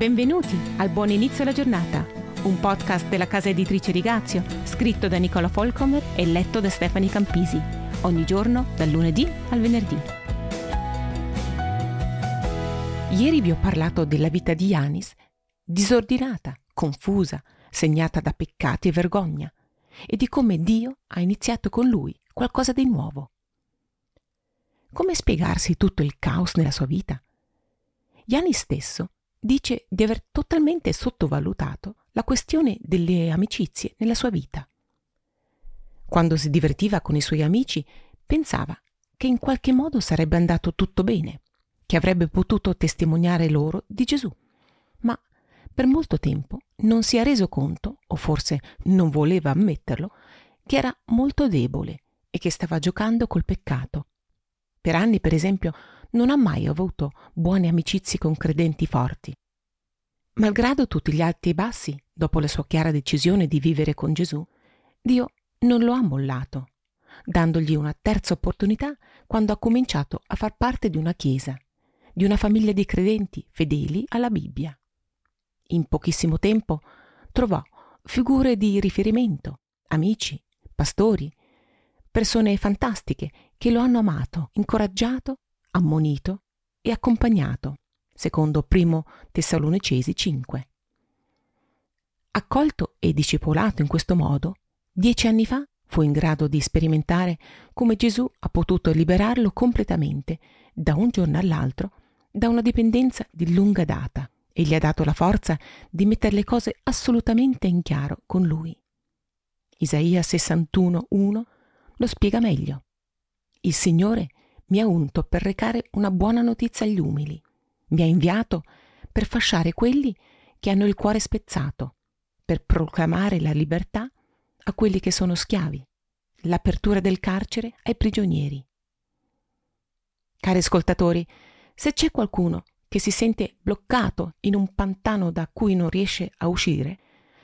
Benvenuti al Buon Inizio alla Giornata, un podcast della casa editrice Rigazio, scritto da Nicola Folcomer e letto da Stefani Campisi, ogni giorno dal lunedì al venerdì. Ieri vi ho parlato della vita di Yanis, disordinata, confusa, segnata da peccati e vergogna, e di come Dio ha iniziato con lui qualcosa di nuovo. Come spiegarsi tutto il caos nella sua vita? Yanis stesso dice di aver totalmente sottovalutato la questione delle amicizie nella sua vita. Quando si divertiva con i suoi amici, pensava che in qualche modo sarebbe andato tutto bene, che avrebbe potuto testimoniare loro di Gesù. Ma per molto tempo non si è reso conto, o forse non voleva ammetterlo, che era molto debole e che stava giocando col peccato. Per anni, per esempio, non ha mai avuto buone amicizie con credenti forti. Malgrado tutti gli alti e bassi, dopo la sua chiara decisione di vivere con Gesù, Dio non lo ha mollato, dandogli una terza opportunità quando ha cominciato a far parte di una chiesa, di una famiglia di credenti fedeli alla Bibbia. In pochissimo tempo trovò figure di riferimento, amici, pastori, persone fantastiche che lo hanno amato, incoraggiato ammonito e accompagnato, secondo primo Tessalonicesi 5. Accolto e discepolato in questo modo, dieci anni fa fu in grado di sperimentare come Gesù ha potuto liberarlo completamente, da un giorno all'altro, da una dipendenza di lunga data e gli ha dato la forza di mettere le cose assolutamente in chiaro con lui. Isaia 61.1 lo spiega meglio. Il Signore mi ha unto per recare una buona notizia agli umili, mi ha inviato per fasciare quelli che hanno il cuore spezzato, per proclamare la libertà a quelli che sono schiavi, l'apertura del carcere ai prigionieri. Cari ascoltatori, se c'è qualcuno che si sente bloccato in un pantano da cui non riesce a uscire,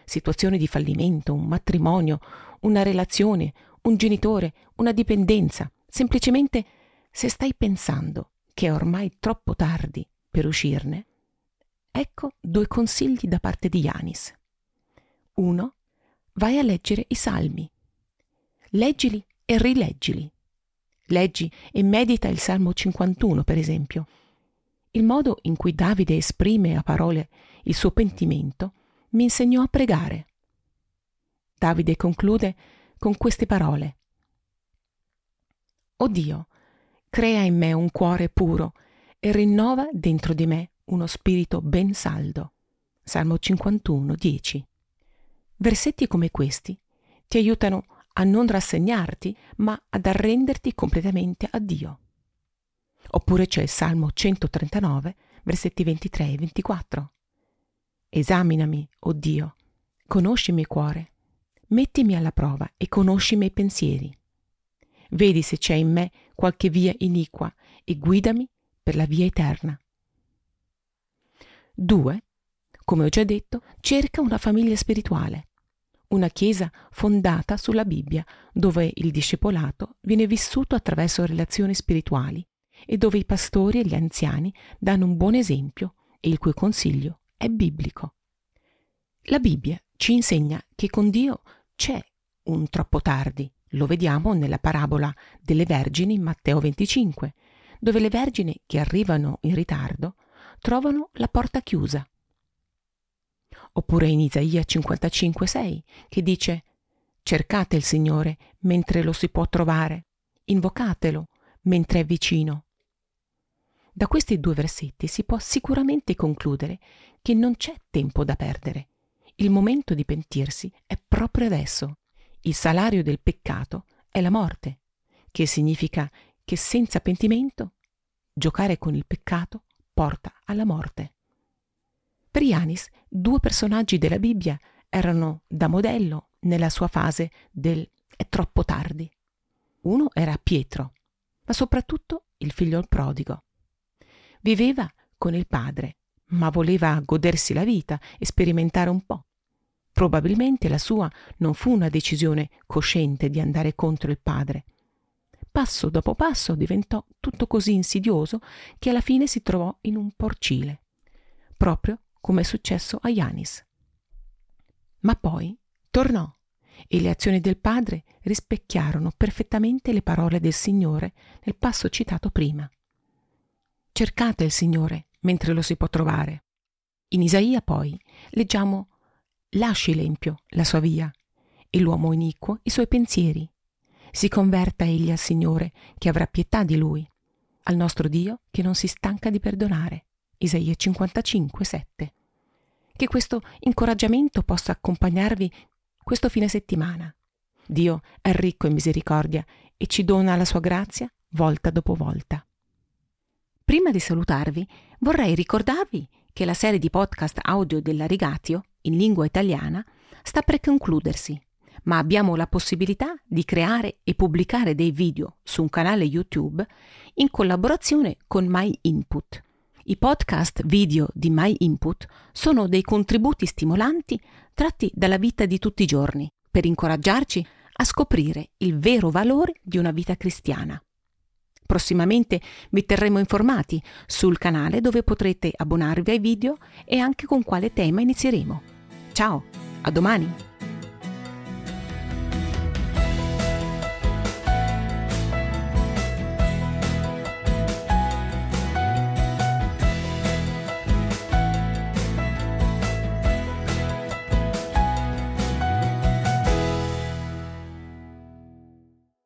situazione di fallimento, un matrimonio, una relazione, un genitore, una dipendenza, semplicemente se stai pensando che è ormai troppo tardi per uscirne, ecco due consigli da parte di Yanis. Uno, vai a leggere i salmi. Leggili e rileggili. Leggi e medita il Salmo 51, per esempio. Il modo in cui Davide esprime a parole il suo pentimento mi insegnò a pregare. Davide conclude con queste parole. O Dio, crea in me un cuore puro e rinnova dentro di me uno spirito ben saldo. Salmo 51, 10. Versetti come questi ti aiutano a non rassegnarti, ma ad arrenderti completamente a Dio. Oppure c'è il Salmo 139, versetti 23 e 24. Esaminami, o oh Dio, conosci il mio cuore, mettimi alla prova e conosci i miei pensieri. Vedi se c'è in me qualche via iniqua e guidami per la via eterna. 2. Come ho già detto, cerca una famiglia spirituale, una chiesa fondata sulla Bibbia, dove il discepolato viene vissuto attraverso relazioni spirituali e dove i pastori e gli anziani danno un buon esempio e il cui consiglio è biblico. La Bibbia ci insegna che con Dio c'è un troppo tardi lo vediamo nella parabola delle vergini in Matteo 25, dove le vergini che arrivano in ritardo trovano la porta chiusa. Oppure in Isaia 55,6 che dice Cercate il Signore mentre lo si può trovare, invocatelo mentre è vicino. Da questi due versetti si può sicuramente concludere che non c'è tempo da perdere. Il momento di pentirsi è proprio adesso. Il salario del peccato è la morte, che significa che senza pentimento giocare con il peccato porta alla morte. Per Ianis, due personaggi della Bibbia erano da modello nella sua fase del è troppo tardi. Uno era Pietro, ma soprattutto il figlio prodigo. Viveva con il padre, ma voleva godersi la vita e sperimentare un po'. Probabilmente la sua non fu una decisione cosciente di andare contro il padre. Passo dopo passo diventò tutto così insidioso che alla fine si trovò in un porcile, proprio come è successo a Yanis. Ma poi tornò e le azioni del padre rispecchiarono perfettamente le parole del Signore nel passo citato prima. Cercate il Signore mentre lo si può trovare. In Isaia poi leggiamo Lasci l'empio la sua via e l'uomo iniquo i suoi pensieri. Si converta egli al Signore che avrà pietà di lui, al nostro Dio che non si stanca di perdonare. Isaia 55, 7. Che questo incoraggiamento possa accompagnarvi questo fine settimana. Dio è ricco in misericordia e ci dona la sua grazia volta dopo volta. Prima di salutarvi, vorrei ricordarvi che la serie di podcast audio della Rigatio, in lingua italiana, sta per concludersi, ma abbiamo la possibilità di creare e pubblicare dei video su un canale YouTube in collaborazione con My Input. I podcast video di My Input sono dei contributi stimolanti tratti dalla vita di tutti i giorni per incoraggiarci a scoprire il vero valore di una vita cristiana. Prossimamente vi terremo informati sul canale dove potrete abbonarvi ai video e anche con quale tema inizieremo. Ciao, a domani!